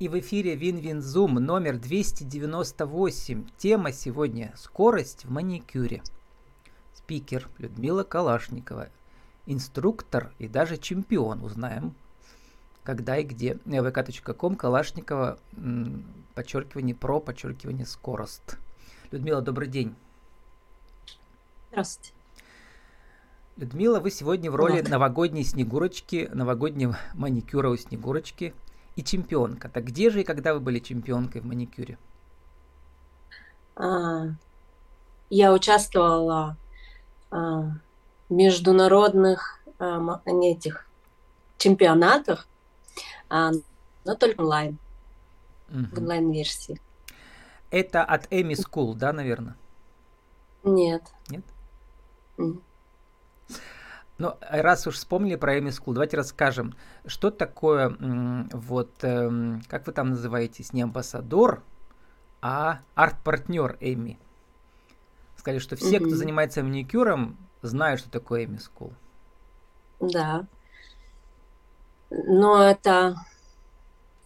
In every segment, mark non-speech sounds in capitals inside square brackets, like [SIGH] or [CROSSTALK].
И в эфире WinWinZoom номер 298. Тема сегодня «Скорость в маникюре». Спикер Людмила Калашникова. Инструктор и даже чемпион. Узнаем, когда и где. vk.com Калашникова, подчеркивание про, подчеркивание скорость. Людмила, добрый день. Здравствуйте. Людмила, вы сегодня в роли Ладно. новогодней Снегурочки, новогоднего маникюра у Снегурочки и чемпионка. Так где же и когда вы были чемпионкой в маникюре? А, я участвовала а, в международных а, этих чемпионатах, но только онлайн, угу. в онлайн-версии. Это от Эми School, да, наверное? Нет. Нет? Mm. Ну, раз уж вспомнили про Эми School, давайте расскажем, что такое, вот, эм, как вы там называетесь, не амбассадор, а арт-партнер Эми. Сказали, что все, mm-hmm. кто занимается маникюром, знают, что такое Эми School. Да. Но это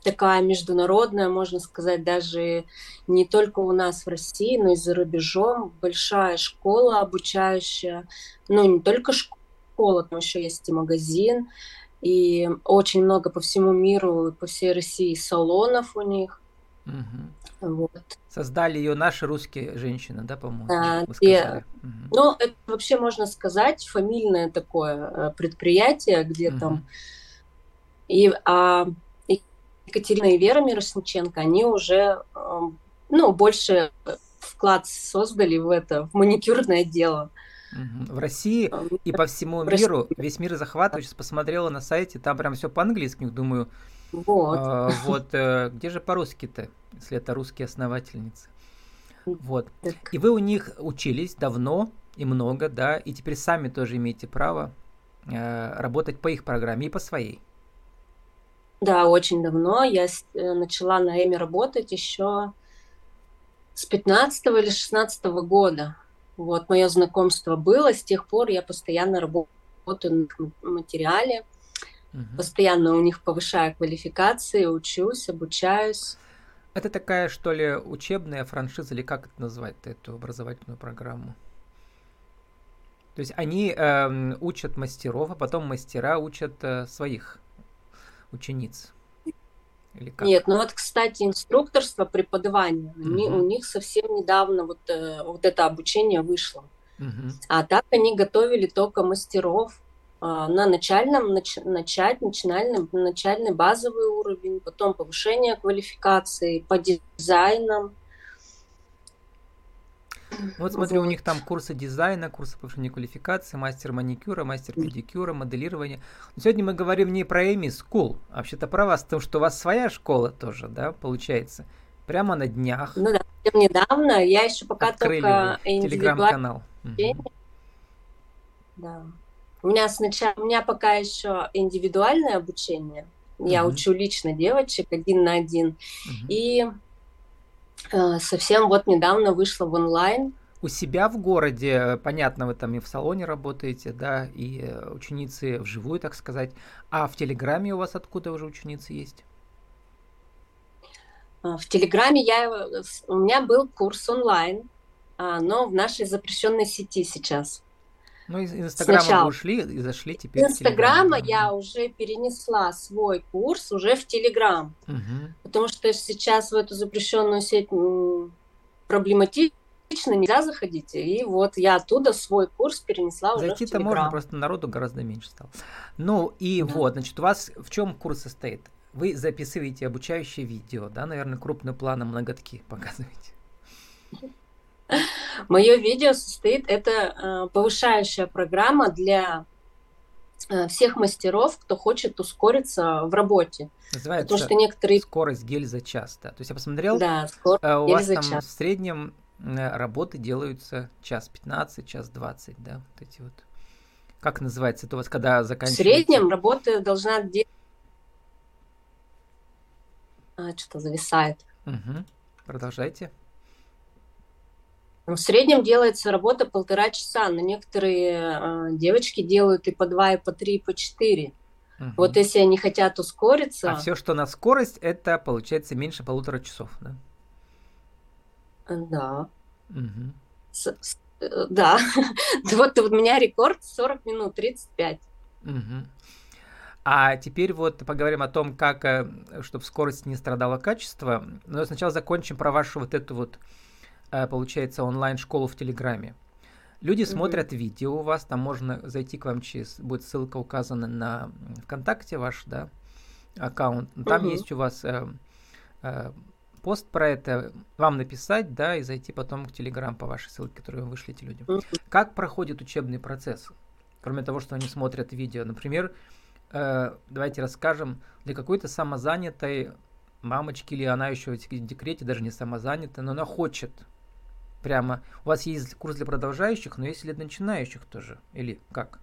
такая международная, можно сказать, даже не только у нас в России, но и за рубежом. Большая школа обучающая, ну не только школа, школа, там еще есть и магазин, и очень много по всему миру, по всей России салонов у них. Угу. Вот. Создали ее наши русские женщины, да, по-моему? Да, где, угу. Ну, это вообще можно сказать фамильное такое э, предприятие, где угу. там и а, Екатерина и Вера Мирошниченко, они уже эм, ну, больше вклад создали в это, в маникюрное дело. В России и по всему миру, весь мир захватывает. Сейчас посмотрела на сайте, там прям все по-английски, думаю, вот, э, [LAUGHS] вот э, где же по-русски-то, если это русские основательницы. Вот. Так. И вы у них учились давно и много, да, и теперь сами тоже имеете право э, работать по их программе и по своей. Да, очень давно. Я э, начала на Эми работать еще с 15 или 16 года. Вот, мое знакомство было, с тех пор я постоянно работаю на материале, угу. постоянно у них повышаю квалификации, учусь, обучаюсь. Это такая, что ли, учебная франшиза, или как это назвать, эту образовательную программу? То есть они э, учат мастеров, а потом мастера учат э, своих учениц. Или как? Нет, ну вот, кстати, инструкторство, преподавание, угу. они, у них совсем недавно вот, э, вот это обучение вышло. Угу. А так они готовили только мастеров э, на начальном, нач, начать, начальный, начальный базовый уровень, потом повышение квалификации по дизайнам, вот [CLEARS THROAT] смотри, у них там курсы дизайна, курсы повышения квалификации, мастер маникюра, мастер педикюра, моделирования. Но сегодня мы говорим не про Эми School, а вообще-то про вас, потому что у вас своя школа тоже, да, получается? Прямо на днях. Ну да, недавно, я еще пока Открыли только телеграм-канал. Да. У меня сначала, у меня пока еще индивидуальное обучение. Я учу лично девочек один на один. И Э, совсем вот недавно вышла в онлайн. У себя в городе, э, понятно, вы там и в салоне работаете, да, и э, ученицы вживую, так сказать. А в Телеграме у вас откуда уже ученицы есть? В Телеграме я, у меня был курс онлайн, а, но в нашей запрещенной сети сейчас. Ну, из Инстаграма Сначала. вы ушли и зашли теперь Из Инстаграма я уже перенесла свой курс уже в Телеграм. Угу. Потому что сейчас в эту запрещенную сеть проблематично, нельзя заходить. И вот я оттуда свой курс перенесла уже Зайти-то можно, просто народу гораздо меньше стало. Ну и да. вот, значит, у вас в чем курс состоит? Вы записываете обучающее видео, да, наверное, крупным планом ноготки [LAUGHS] показываете. Мое видео состоит, это э, повышающая программа для э, всех мастеров, кто хочет ускориться в работе. Называется Потому что некоторые... скорость гель за час. Да? То есть я посмотрел, да, скорость э, у вас там час. в среднем работы делаются час 15, час 20, да, вот эти вот. Как называется это у вас, когда заканчивается? В среднем работа должна делать... А, что-то зависает. Угу. Продолжайте. В среднем делается работа полтора часа, но некоторые э, девочки делают и по два, и по три, и по четыре. Угу. Вот если они хотят ускориться... А все, что на скорость, это получается меньше полутора часов, да? Да. Угу. С, с, э, да. [LAUGHS] вот у меня рекорд 40 минут, 35. Угу. А теперь вот поговорим о том, как, э, чтобы скорость не страдала качество. Но сначала закончим про вашу вот эту вот, э, получается, онлайн-школу в Телеграме. Люди mm-hmm. смотрят видео у вас, там можно зайти к вам через, будет ссылка указана на ВКонтакте ваш, да, аккаунт. Там mm-hmm. есть у вас э, э, пост про это, вам написать, да, и зайти потом к Телеграм по вашей ссылке, которую вы вышлите людям. Mm-hmm. Как проходит учебный процесс? Кроме того, что они смотрят видео. Например, э, давайте расскажем, для какой-то самозанятой мамочки, или она еще в декрете, даже не самозанятая, но она хочет прямо... У вас есть курс для продолжающих, но есть для начинающих тоже? Или как?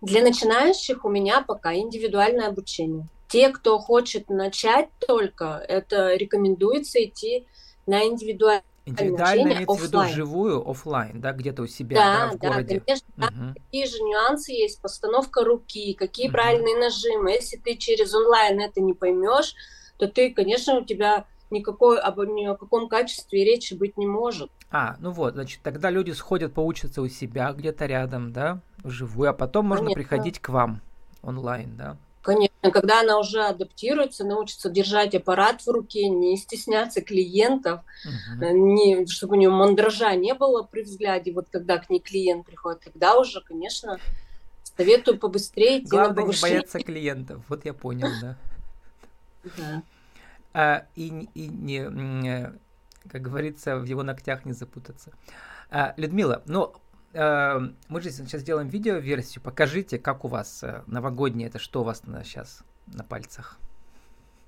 Для начинающих у меня пока индивидуальное обучение. Те, кто хочет начать только, это рекомендуется идти на индивидуальное Индивидуально имеется в виду вживую, офлайн, да, где-то у себя, да, да в да, городе. конечно, угу. какие же нюансы есть, постановка руки, какие угу. правильные нажимы. Если ты через онлайн это не поймешь, то ты, конечно, у тебя никакой, об ни о каком качестве речи быть не может. А, ну вот, значит, тогда люди сходят поучатся у себя где-то рядом, да, вживую, а потом можно Конечно. приходить к вам онлайн, да? Конечно, когда она уже адаптируется, научится держать аппарат в руке, не стесняться клиентов, угу. не, чтобы у нее мандража не было при взгляде, вот когда к ней клиент приходит, тогда уже, конечно, советую побыстрее Главное не бояться клиентов, вот я понял, да. [LAUGHS] Да а, и, и не, э, как говорится, в его ногтях не запутаться. А, Людмила, ну, а, мы же сейчас делаем видео-версию. Покажите, как у вас э, новогоднее, это что у вас на, сейчас на пальцах?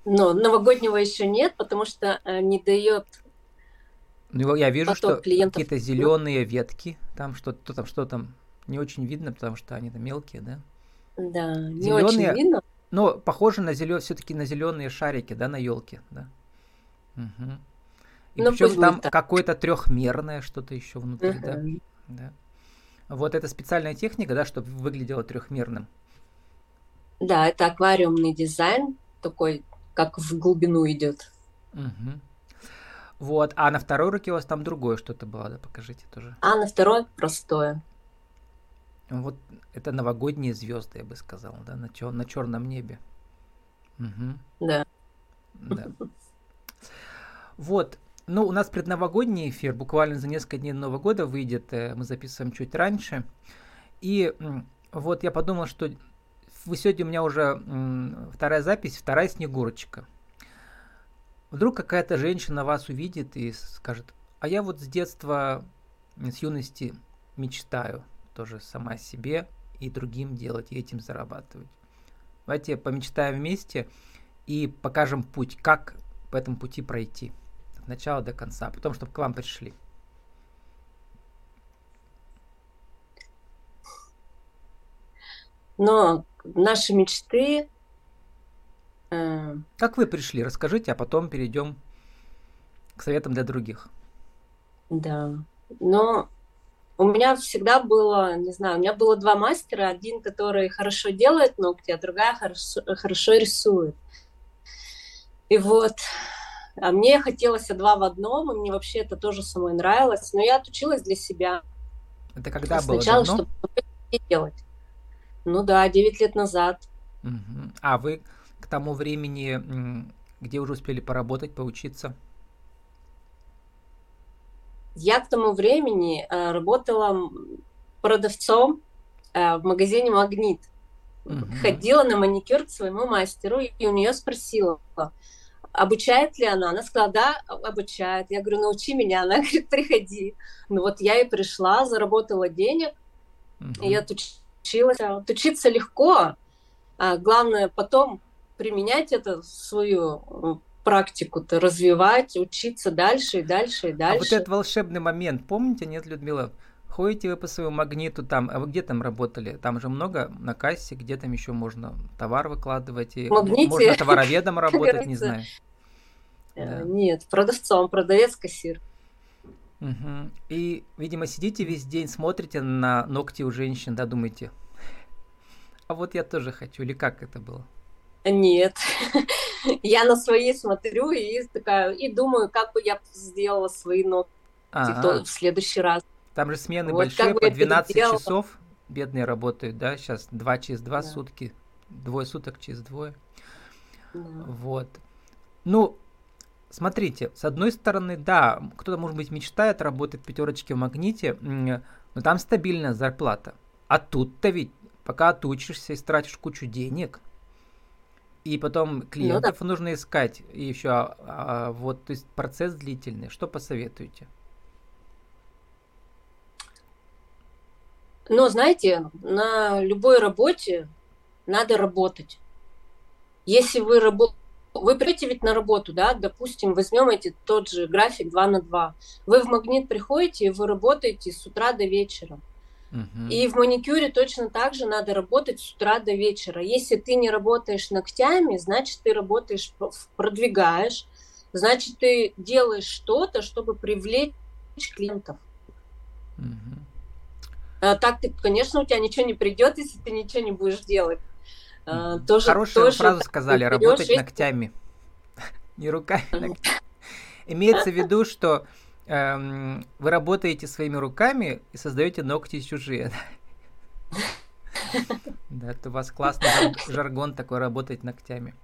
Но новогоднего еще нет, потому что э, не дает. Ну, я вижу, что какие-то зеленые ветки, там что-то там, что там не очень видно, потому что они там мелкие, да? Да, не зеленые, очень видно. Но похоже на зелё... все-таки на зеленые шарики, да, на елке, да. Угу. И ну, причем там какое-то трехмерное что-то еще внутри, uh да. да. Вот это специальная техника, да, чтобы выглядело трехмерным. Да, это аквариумный дизайн, такой, как в глубину идет. Угу. Вот, а на второй руке у вас там другое что-то было, да, покажите тоже. А на второй простое. Вот это новогодние звезды, я бы сказал, да, на, чер- на черном небе. Угу. Да. Да. Вот. Ну, у нас предновогодний эфир, буквально за несколько дней Нового года выйдет, э, мы записываем чуть раньше. И вот я подумал, что вы сегодня у меня уже вторая запись, вторая Снегурочка. Вдруг какая-то женщина вас увидит и скажет, а я вот с детства, с юности мечтаю тоже сама себе и другим делать, и этим зарабатывать. Давайте помечтаем вместе и покажем путь, как по этому пути пройти. От начала до конца, потом, чтобы к вам пришли. Но наши мечты... Э... Как вы пришли? Расскажите, а потом перейдем к советам для других. Да. Но у меня всегда было, не знаю, у меня было два мастера, один, который хорошо делает ногти, а другая хорошо, хорошо рисует. И вот, а мне хотелось два в одном, и мне вообще это тоже самой нравилось, но я отучилась для себя. Это когда было Сначала, давно? чтобы делать. Ну да, 9 лет назад. Угу. А вы к тому времени, где уже успели поработать, поучиться? Я к тому времени э, работала продавцом э, в магазине «Магнит». Угу. Ходила на маникюр к своему мастеру и у нее спросила, обучает ли она? Она сказала, да, обучает. Я говорю, научи меня. Она [LAUGHS] говорит, приходи. Ну вот я и пришла, заработала денег, угу. и я отучилась. Отучиться легко, а главное потом применять это в свою практику-то развивать, учиться дальше и дальше и дальше. А вот этот волшебный момент, помните, нет, Людмила? Ходите вы по своему магниту там, а вы где там работали? Там же много на кассе, где там еще можно товар выкладывать, и Магните. можно товароведом [LAUGHS] работать, не знаю. Э, нет, продавцом, продавец-кассир. Угу. И, видимо, сидите весь день, смотрите на ногти у женщин, да, думаете, а вот я тоже хочу, или как это было? Нет. [LAUGHS] я на свои смотрю и такая, и думаю, как бы я сделала свои ногти в следующий раз. Там же смены вот большие, по 12 часов бедные работают, да, сейчас 2 через 2 да. сутки, двое суток через двое. Да. Вот. Ну, смотрите, с одной стороны, да, кто-то, может быть, мечтает работать в пятерочке в магните, но там стабильная зарплата. А тут-то ведь, пока отучишься и тратишь кучу денег, и потом клиентов ну, да. нужно искать, еще, а, а, вот, то есть процесс длительный. Что посоветуете? Но знаете, на любой работе надо работать. Если вы работаете, вы придете ведь на работу, да, допустим, возьмем эти, тот же график 2 на 2. Вы в магнит приходите, и вы работаете с утра до вечера. И в маникюре точно так же надо работать с утра до вечера. Если ты не работаешь ногтями, значит, ты работаешь, продвигаешь, значит, ты делаешь что-то, чтобы привлечь клиентов. а, так ты, конечно, у тебя ничего не придет, если ты ничего не будешь делать. А, тоже, Хорошую тоже фразу сказали, работать и... ногтями. [LAUGHS] Не руками, ногтями. Имеется в виду, что эм, вы работаете своими руками и создаете ногти чужие. [LAUGHS] Да, это у вас классный жаргон такой работать ногтями.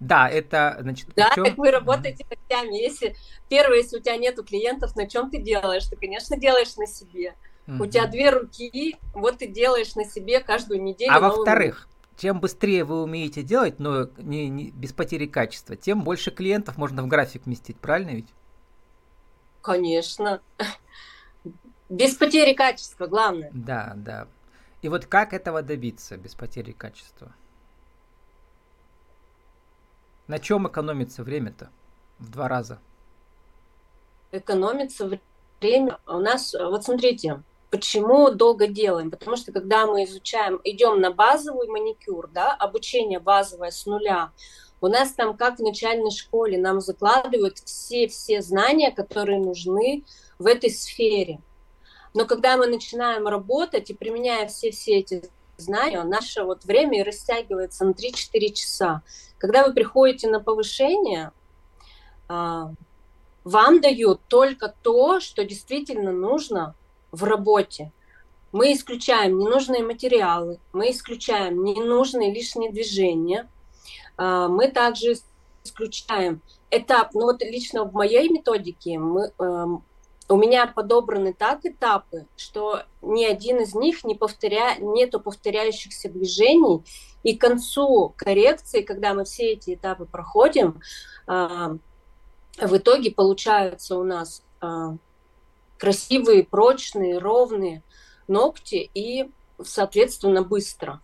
Да, это, значит, Да, чем... как вы работаете ногтями. Если первое, если у тебя нету клиентов, на чем ты делаешь? Ты, конечно, делаешь на себе. У тебя две руки, вот ты делаешь на себе каждую неделю. А во-вторых, чем быстрее вы умеете делать, но не, не, без потери качества, тем больше клиентов можно в график вместить, правильно ведь? Конечно. Без потери качества, главное. Да, да. И вот как этого добиться без потери качества? На чем экономится время-то в два раза? Экономится время. У нас, вот смотрите, Почему долго делаем? Потому что когда мы изучаем, идем на базовый маникюр, да, обучение базовое с нуля, у нас там, как в начальной школе, нам закладывают все-все знания, которые нужны в этой сфере. Но когда мы начинаем работать и применяя все-все эти знания, наше вот время растягивается на 3-4 часа. Когда вы приходите на повышение, а, вам дают только то, что действительно нужно в работе. Мы исключаем ненужные материалы, мы исключаем ненужные лишние движения, мы также исключаем этап, ну вот лично в моей методике мы, эм, у меня подобраны так этапы, что ни один из них не повторя... нету повторяющихся движений, и к концу коррекции, когда мы все эти этапы проходим, а, в итоге получается у нас а, красивые, прочные, ровные ногти и, соответственно, быстро.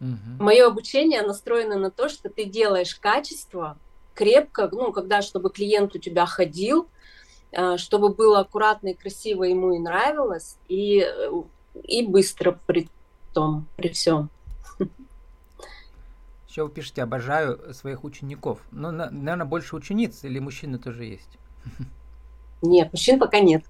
Угу. Мое обучение настроено на то, что ты делаешь качество крепко, ну, когда, чтобы клиент у тебя ходил, э, чтобы было аккуратно и красиво ему и нравилось, и, э, и быстро при том, при всем. Еще вы пишете, обожаю своих учеников. Ну, наверное, больше учениц или мужчины тоже есть? Нет, мужчин пока нет.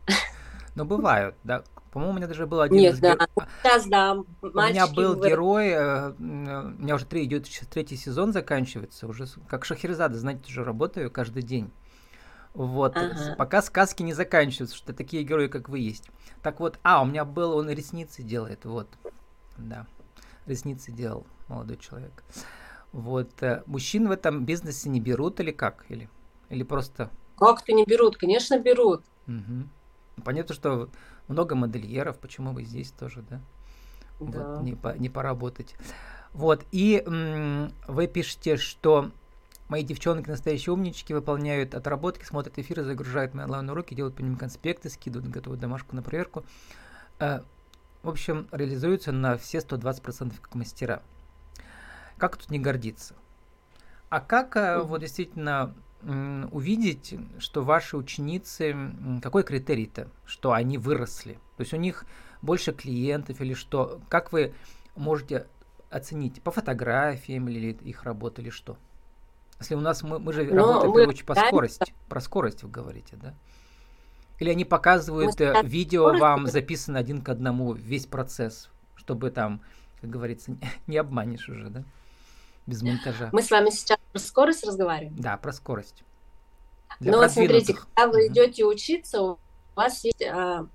Но бывают, да. По-моему, у меня даже был один Нет, из да. Гер... Сейчас, да. У меня был вы... герой, э, у меня уже три, идет третий сезон заканчивается, уже как Шахерзада, знаете, уже работаю каждый день. Вот, ага. пока сказки не заканчиваются, что такие герои, как вы, есть. Так вот, а, у меня был, он ресницы делает, вот, да, ресницы делал молодой человек. Вот, э, мужчин в этом бизнесе не берут или как? Или, или просто как-то не берут? Конечно, берут. Угу. Понятно, что много модельеров, почему вы здесь тоже, да? да. Вот, не, по, не поработать. Вот, и м- вы пишете, что мои девчонки настоящие умнички, выполняют отработки, смотрят эфиры, загружают мои онлайн-уроки, делают по ним конспекты, скидывают, готовят домашку на проверку. Э, в общем, реализуются на все 120% как мастера. Как тут не гордиться? А как mm-hmm. вот действительно увидеть, что ваши ученицы, какой критерий-то, что они выросли? То есть у них больше клиентов или что? Как вы можете оценить по фотографиям или их работа или что? Если у нас мы, мы же Но ну, работаем мы... очень по скорости, про скорость вы говорите, да? Или они показывают мы... Э, видео вам записано один к одному весь процесс, чтобы там как говорится, [LAUGHS] не обманешь уже, да? Без монтажа. Мы с вами сейчас про скорость разговариваем? Да, про скорость. Для ну вот смотрите, когда вы идете учиться, у вас есть а,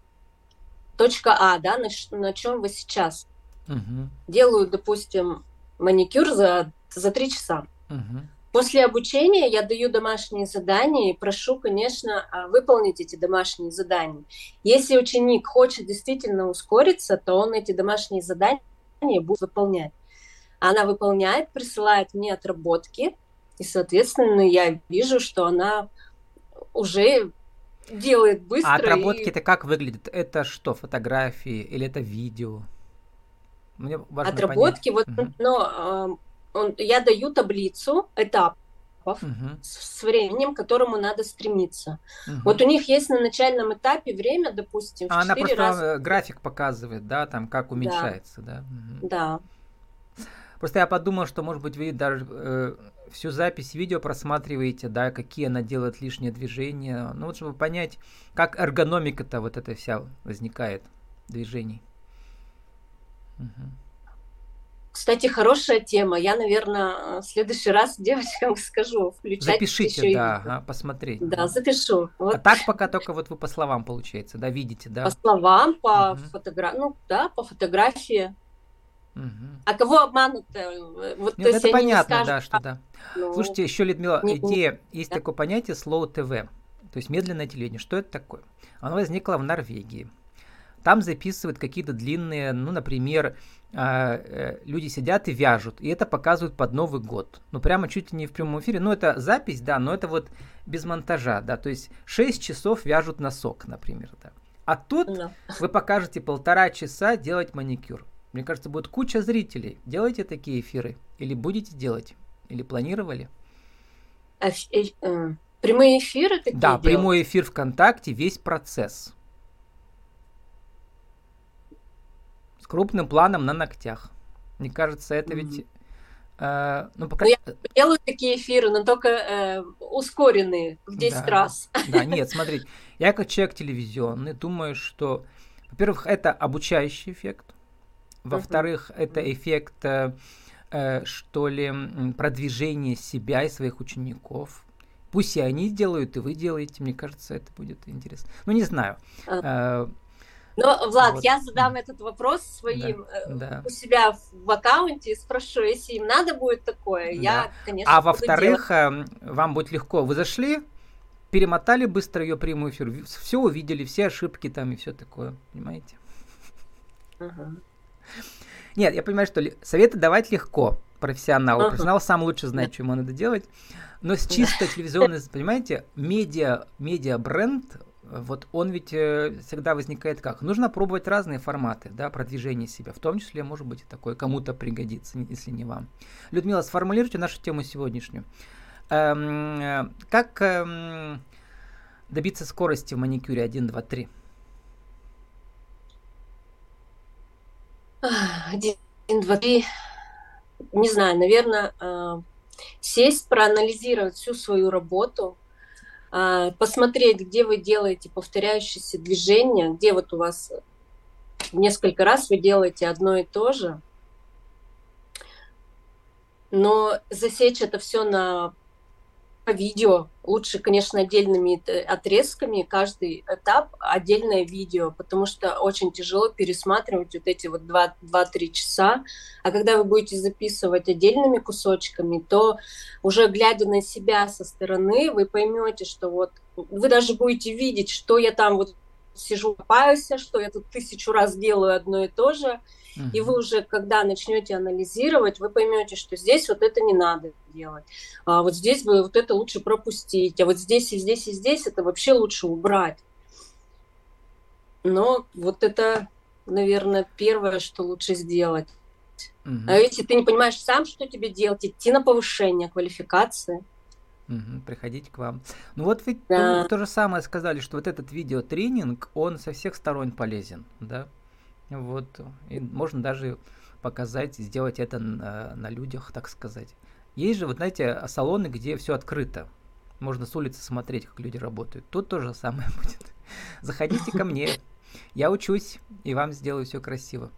точка А, да, на, на чем вы сейчас. Угу. Делаю, допустим, маникюр за, за три часа. Угу. После обучения я даю домашние задания и прошу, конечно, а, выполнить эти домашние задания. Если ученик хочет действительно ускориться, то он эти домашние задания будет выполнять. Она выполняет, присылает мне отработки, и, соответственно, я вижу, что она уже делает быстро. А отработки-то и... как выглядят? Это что, фотографии или это видео? Мне важно Отработки, понять. вот, угу. но он, я даю таблицу этапов угу. с, с временем, к которому надо стремиться. Угу. Вот у них есть на начальном этапе время, допустим, а она просто раза... график показывает, да, там как уменьшается, да? Да. Угу. да. Просто я подумал, что, может быть, вы даже э, всю запись видео просматриваете, да, какие она делает лишние движения, ну вот чтобы понять, как эргономика-то вот эта вся возникает движений. Угу. Кстати, хорошая тема. Я, наверное, в следующий раз [LAUGHS] девочкам скажу включать. Запишите, еще да, ага, посмотреть. Да, запишу. Вот. А так пока только вот вы по словам получается, да, видите, да? По словам, по угу. фотографии, ну да, по фотографии. Угу. А кого обманут-то? Вот, Нет, это понятно, скажут, да, что да. Ну, Слушайте, еще, Людмила, не, идея, не, есть да. такое понятие slow TV, то есть медленное телевидение. Что это такое? Оно возникло в Норвегии. Там записывают какие-то длинные, ну, например, а, э, люди сидят и вяжут, и это показывают под Новый год. Ну, прямо чуть ли не в прямом эфире. Ну, это запись, да, но это вот без монтажа, да. То есть 6 часов вяжут носок, например, да. А тут no. вы покажете полтора часа делать маникюр. Мне кажется, будет куча зрителей. Делайте такие эфиры? Или будете делать? Или планировали? А, э, э, прямые эфиры такие Да, делать? прямой эфир ВКонтакте, весь процесс. крупным планом на ногтях. Мне кажется, это mm-hmm. ведь... Э, ну, пока... ну, я делаю такие эфиры, но только э, ускоренные в 10 да, раз. Да, [LAUGHS] нет, смотрите, я как человек телевизионный думаю, что, во-первых, это обучающий эффект, во-вторых, uh-huh. это эффект, э, э, что ли, продвижения себя и своих учеников. Пусть и они делают, и вы делаете, мне кажется, это будет интересно. Ну, не знаю. Uh-huh. Но, Влад, вот. я задам этот вопрос своим да, да. у себя в аккаунте и спрошу, если им надо будет такое, да. я, конечно, А во-вторых, делать. Эм, вам будет легко. Вы зашли, перемотали быстро ее прямой эфир, все увидели, все ошибки там и все такое, понимаете? Ага. Нет, я понимаю, что советы давать легко профессионалу. Профессионал сам лучше знает, что ему надо делать. Но с чисто [LAUGHS] телевизионной, понимаете, медиа, медиа бренд вот он ведь э, всегда возникает как? Нужно пробовать разные форматы, да, продвижения себя, в том числе, может быть, и такое кому-то пригодится, если не вам. Людмила, сформулируйте нашу тему сегодняшнюю. Эм, э, как эм, добиться скорости в маникюре 1, 2, 3? 1, 2, 3. Не знаю, наверное, э, сесть, проанализировать всю свою работу, а, посмотреть, где вы делаете повторяющиеся движения, где вот у вас несколько раз вы делаете одно и то же, но засечь это все на видео. Лучше, конечно, отдельными отрезками, каждый этап отдельное видео, потому что очень тяжело пересматривать вот эти вот 2-3 часа. А когда вы будете записывать отдельными кусочками, то уже глядя на себя со стороны, вы поймете, что вот вы даже будете видеть, что я там вот сижу, копаюсь, что я тут тысячу раз делаю одно и то же, Uh-huh. И вы уже, когда начнете анализировать, вы поймете, что здесь вот это не надо делать, а вот здесь вы вот это лучше пропустить, а вот здесь и здесь и здесь это вообще лучше убрать. Но вот это, наверное, первое, что лучше сделать. Uh-huh. А если ты не понимаешь сам, что тебе делать, идти на повышение квалификации. Угу, приходите к вам. Ну вот вы да. то, то же самое сказали, что вот этот видеотренинг, он со всех сторон полезен, да? Вот. И можно даже показать, сделать это на, на людях, так сказать. Есть же, вот знаете, салоны, где все открыто. Можно с улицы смотреть, как люди работают. Тут то же самое [LAUGHS] будет. Заходите ко мне. Я учусь, и вам сделаю все красиво.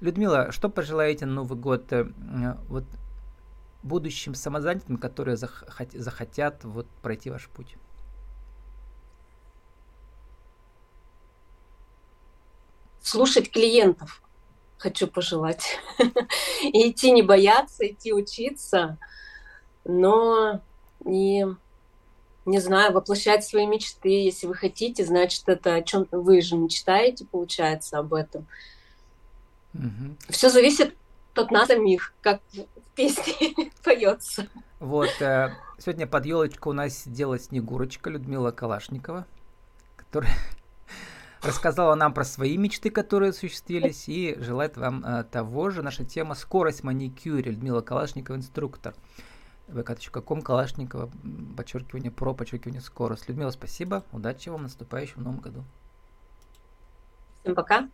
Людмила, что пожелаете на Новый год э, вот будущим самозанятым, которые захотят вот пройти ваш путь? Слушать клиентов хочу пожелать. [LAUGHS] И идти не бояться, идти учиться, но не, не знаю, воплощать свои мечты. Если вы хотите, значит, это о чем вы же мечтаете, получается, об этом. Угу. Все зависит от нас самих, как в песне [LAUGHS] поется. Вот, э, сегодня под елочку у нас сидела Снегурочка Людмила Калашникова, которая [LAUGHS] рассказала нам про свои мечты, которые осуществились, и желает вам э, того же. Наша тема «Скорость маникюре». Людмила Калашникова, инструктор. vk.com, Калашникова, подчеркивание про, подчеркивание скорость. Людмила, спасибо, удачи вам в наступающем новом году. Всем пока.